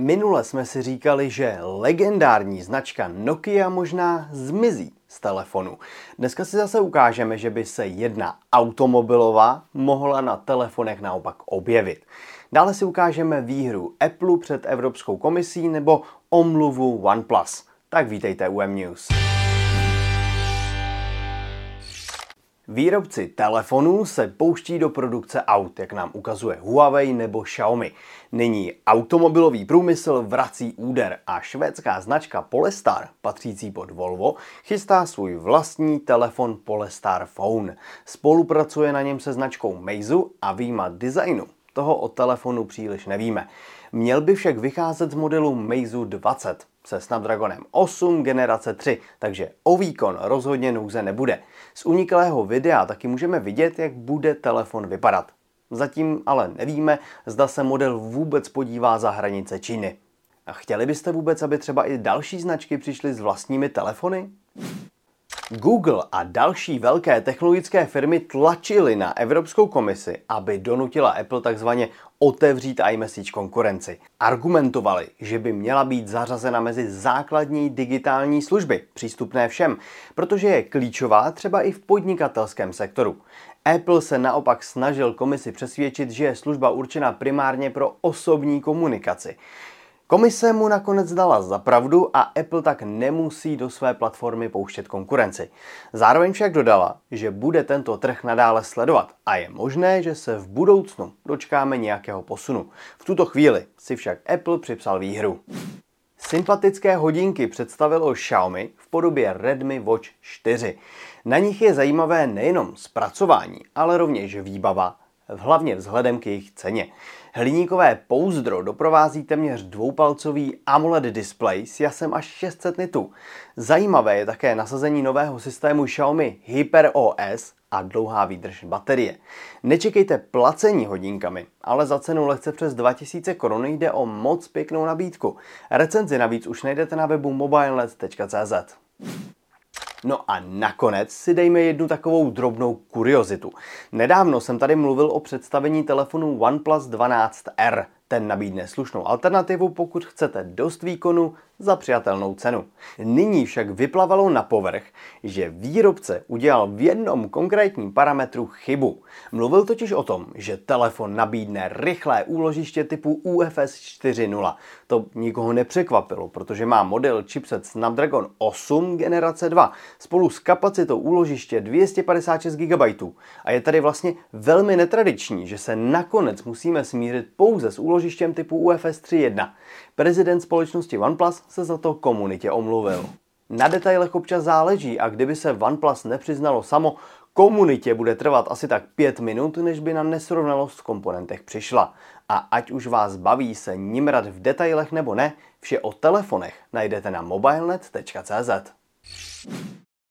Minule jsme si říkali, že legendární značka Nokia možná zmizí z telefonu. Dneska si zase ukážeme, že by se jedna automobilová mohla na telefonech naopak objevit. Dále si ukážeme výhru Apple před Evropskou komisí nebo omluvu OnePlus. Tak vítejte u M-News. Výrobci telefonů se pouští do produkce aut, jak nám ukazuje Huawei nebo Xiaomi. Nyní automobilový průmysl vrací úder a švédská značka Polestar, patřící pod Volvo, chystá svůj vlastní telefon Polestar Phone. Spolupracuje na něm se značkou Meizu a výjima designu. Toho o telefonu příliš nevíme. Měl by však vycházet z modelu Meizu 20 se Snapdragonem 8 generace 3, takže o výkon rozhodně nouze nebude. Z uniklého videa taky můžeme vidět, jak bude telefon vypadat. Zatím ale nevíme, zda se model vůbec podívá za hranice Číny. A chtěli byste vůbec, aby třeba i další značky přišly s vlastními telefony? Google a další velké technologické firmy tlačily na Evropskou komisi, aby donutila Apple takzvaně otevřít iMessage konkurenci. Argumentovali, že by měla být zařazena mezi základní digitální služby, přístupné všem, protože je klíčová třeba i v podnikatelském sektoru. Apple se naopak snažil komisi přesvědčit, že je služba určena primárně pro osobní komunikaci. Komise mu nakonec dala za pravdu a Apple tak nemusí do své platformy pouštět konkurenci. Zároveň však dodala, že bude tento trh nadále sledovat a je možné, že se v budoucnu dočkáme nějakého posunu. V tuto chvíli si však Apple připsal výhru. Sympatické hodinky představilo Xiaomi v podobě Redmi Watch 4. Na nich je zajímavé nejenom zpracování, ale rovněž výbava, hlavně vzhledem k jejich ceně. Hliníkové pouzdro doprovází téměř dvoupalcový AMOLED display s jasem až 600 nitů. Zajímavé je také nasazení nového systému Xiaomi HyperOS a dlouhá výdrž baterie. Nečekejte placení hodinkami, ale za cenu lehce přes 2000 korun jde o moc pěknou nabídku. Recenzi navíc už najdete na webu mobilenet.cz. No a nakonec si dejme jednu takovou drobnou kuriozitu. Nedávno jsem tady mluvil o představení telefonu OnePlus 12R. Ten nabídne slušnou alternativu, pokud chcete dost výkonu za přijatelnou cenu. Nyní však vyplavalo na povrch, že výrobce udělal v jednom konkrétním parametru chybu. Mluvil totiž o tom, že telefon nabídne rychlé úložiště typu UFS 4.0. To nikoho nepřekvapilo, protože má model chipset Snapdragon 8 generace 2 spolu s kapacitou úložiště 256 GB. A je tady vlastně velmi netradiční, že se nakonec musíme smířit pouze s úložištěm typu UFS 3.1. Prezident společnosti OnePlus se za to komunitě omluvil. Na detailech občas záleží a kdyby se OnePlus nepřiznalo samo, komunitě bude trvat asi tak pět minut, než by na nesrovnalost v komponentech přišla. A ať už vás baví se nimrat v detailech nebo ne, vše o telefonech najdete na mobilenet.cz.